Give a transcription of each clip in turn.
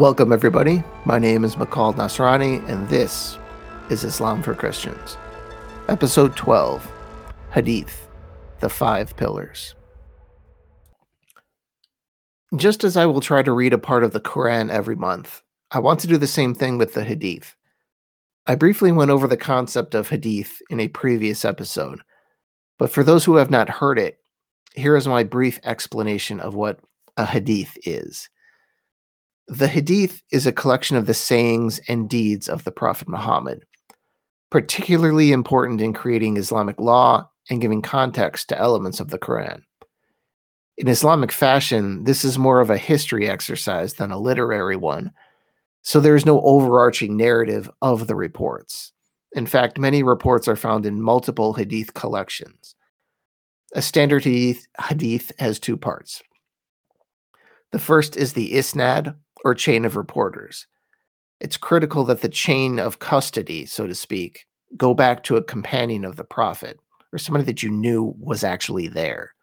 Welcome, everybody. My name is McCall Nasrani, and this is Islam for Christians. Episode 12 Hadith, the Five Pillars. Just as I will try to read a part of the Quran every month, I want to do the same thing with the Hadith. I briefly went over the concept of Hadith in a previous episode, but for those who have not heard it, here is my brief explanation of what a Hadith is. The Hadith is a collection of the sayings and deeds of the Prophet Muhammad, particularly important in creating Islamic law and giving context to elements of the Quran. In Islamic fashion, this is more of a history exercise than a literary one, so there is no overarching narrative of the reports. In fact, many reports are found in multiple hadith collections. A standard hadith, hadith has two parts. The first is the isnad, or chain of reporters. It's critical that the chain of custody, so to speak, go back to a companion of the prophet or somebody that you knew was actually there.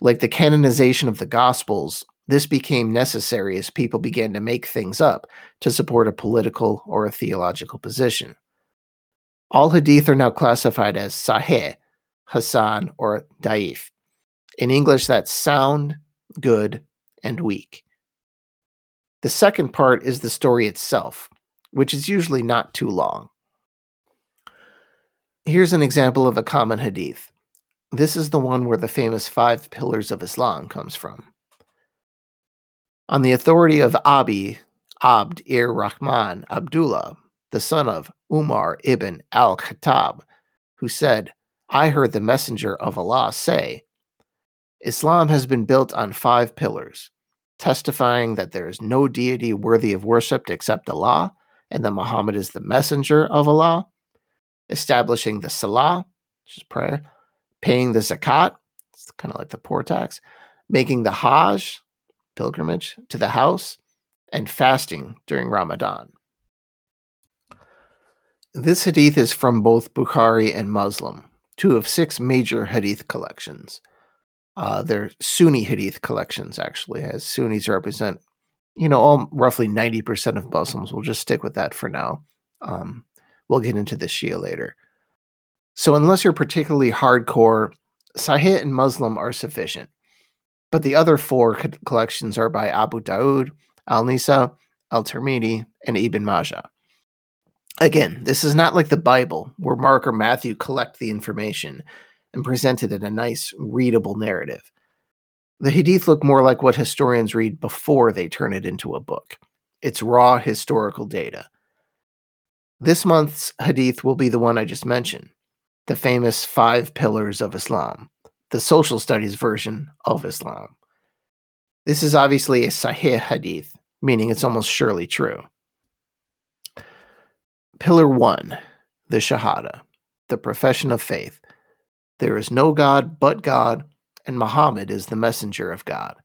Like the canonization of the Gospels, this became necessary as people began to make things up to support a political or a theological position. All hadith are now classified as sahih, Hasan, or daif. In English, that's sound, good, and weak. The second part is the story itself, which is usually not too long. Here's an example of a common hadith. This is the one where the famous five pillars of Islam comes from. On the authority of Abi Abd ir Rahman Abdullah, the son of Umar ibn al Khattab, who said, I heard the messenger of Allah say, Islam has been built on five pillars testifying that there is no deity worthy of worship except Allah, and that Muhammad is the messenger of Allah, establishing the Salah, which is prayer, paying the Zakat, it's kind of like the poor tax, making the Hajj, pilgrimage, to the house, and fasting during Ramadan. This hadith is from both Bukhari and Muslim, two of six major hadith collections. Uh, they're Sunni Hadith collections, actually, as Sunnis represent, you know, all roughly 90% of Muslims. We'll just stick with that for now. Um, we'll get into the Shia later. So, unless you're particularly hardcore, Sahih and Muslim are sufficient. But the other four co- collections are by Abu Daud, Al Nisa, Al Tirmidhi, and Ibn Majah. Again, this is not like the Bible, where Mark or Matthew collect the information and presented in a nice, readable narrative. The Hadith look more like what historians read before they turn it into a book. It's raw historical data. This month's Hadith will be the one I just mentioned the famous five pillars of Islam, the social studies version of Islam. This is obviously a Sahih Hadith, meaning it's almost surely true. Pillar one, the Shahada, the profession of faith. There is no God but God, and Muhammad is the messenger of God.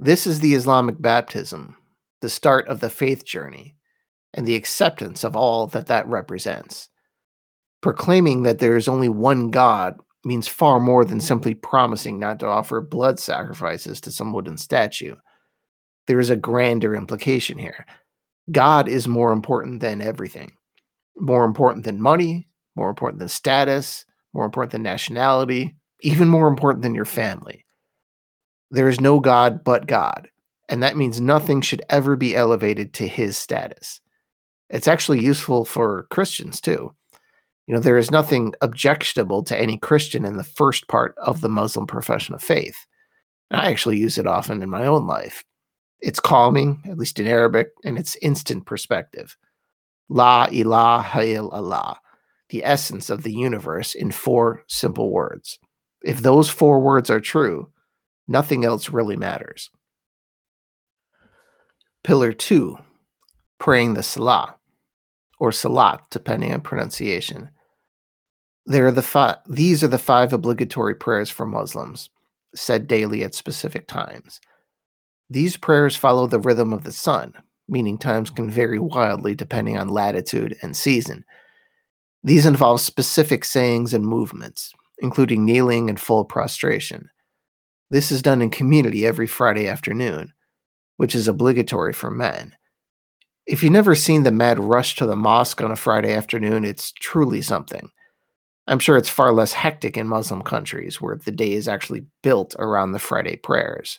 This is the Islamic baptism, the start of the faith journey, and the acceptance of all that that represents. Proclaiming that there is only one God means far more than simply promising not to offer blood sacrifices to some wooden statue. There is a grander implication here. God is more important than everything, more important than money, more important than status, more important than nationality, even more important than your family. There is no God but God, and that means nothing should ever be elevated to his status. It's actually useful for Christians too. You know, there is nothing objectionable to any Christian in the first part of the Muslim profession of faith. I actually use it often in my own life. It's calming, at least in Arabic, and it's instant perspective. La ilaha illallah the essence of the universe in four simple words. If those four words are true, nothing else really matters. Pillar two, praying the Salah, or Salat, depending on pronunciation. There are the fi- these are the five obligatory prayers for Muslims, said daily at specific times. These prayers follow the rhythm of the sun, meaning times can vary wildly depending on latitude and season, these involve specific sayings and movements, including kneeling and full prostration. This is done in community every Friday afternoon, which is obligatory for men. If you've never seen the mad rush to the mosque on a Friday afternoon, it's truly something. I'm sure it's far less hectic in Muslim countries where the day is actually built around the Friday prayers.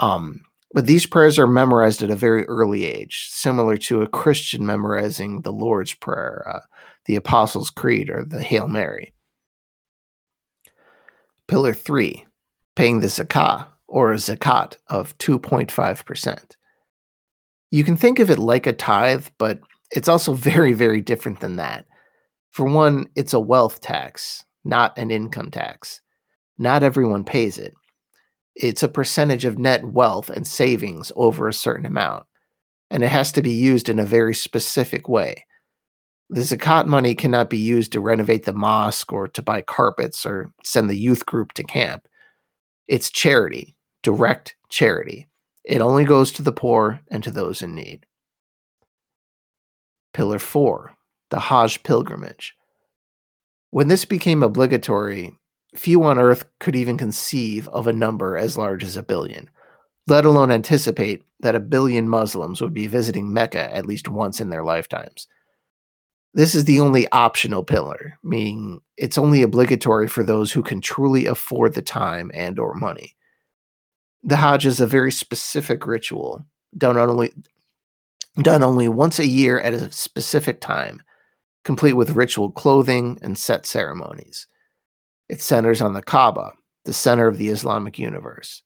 Um, but these prayers are memorized at a very early age, similar to a Christian memorizing the Lord's Prayer, uh, the Apostles' Creed, or the Hail Mary. Pillar 3 Paying the zakah, or a zakat, of 2.5%. You can think of it like a tithe, but it's also very, very different than that. For one, it's a wealth tax, not an income tax. Not everyone pays it it's a percentage of net wealth and savings over a certain amount, and it has to be used in a very specific way. The zakat money cannot be used to renovate the mosque or to buy carpets or send the youth group to camp. It's charity, direct charity. It only goes to the poor and to those in need. Pillar 4 The Hajj Pilgrimage. When this became obligatory, few on earth could even conceive of a number as large as a billion, let alone anticipate that a billion Muslims would be visiting Mecca at least once in their lifetimes. This is the only optional pillar, meaning it's only obligatory for those who can truly afford the time and or money. The Hajj is a very specific ritual done only done only once a year at a specific time, complete with ritual clothing and set ceremonies. It centers on the Kaaba, the center of the Islamic universe.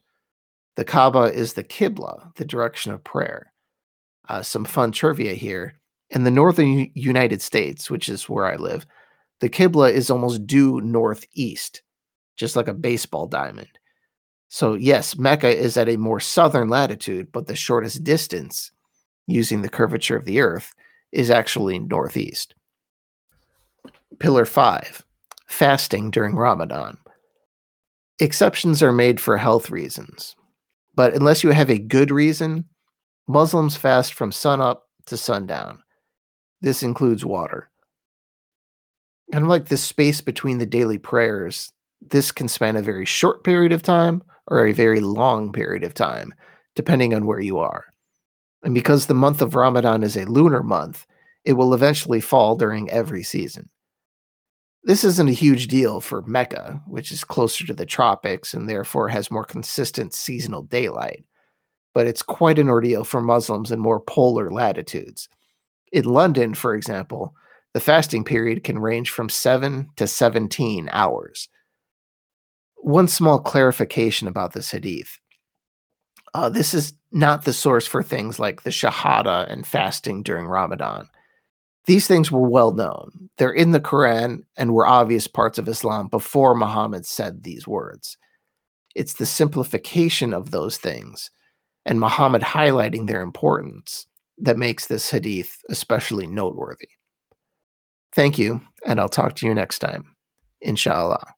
The Kaaba is the Qibla, the direction of prayer. Uh, some fun trivia here. In the northern United States, which is where I live, the Qibla is almost due northeast, just like a baseball diamond. So, yes, Mecca is at a more southern latitude, but the shortest distance, using the curvature of the earth, is actually northeast. Pillar 5 fasting during Ramadan. Exceptions are made for health reasons, but unless you have a good reason, Muslims fast from sunup to sundown. This includes water. Kind of like the space between the daily prayers, this can span a very short period of time or a very long period of time, depending on where you are. And because the month of Ramadan is a lunar month, it will eventually fall during every season. This isn't a huge deal for Mecca, which is closer to the tropics and therefore has more consistent seasonal daylight. But it's quite an ordeal for Muslims in more polar latitudes. In London, for example, the fasting period can range from 7 to 17 hours. One small clarification about this hadith. Uh, this is not the source for things like the Shahada and fasting during Ramadan. These things were well known. They're in the Quran and were obvious parts of Islam before Muhammad said these words. It's the simplification of those things and Muhammad highlighting their importance that makes this hadith especially noteworthy. Thank you, and I'll talk to you next time. Inshallah.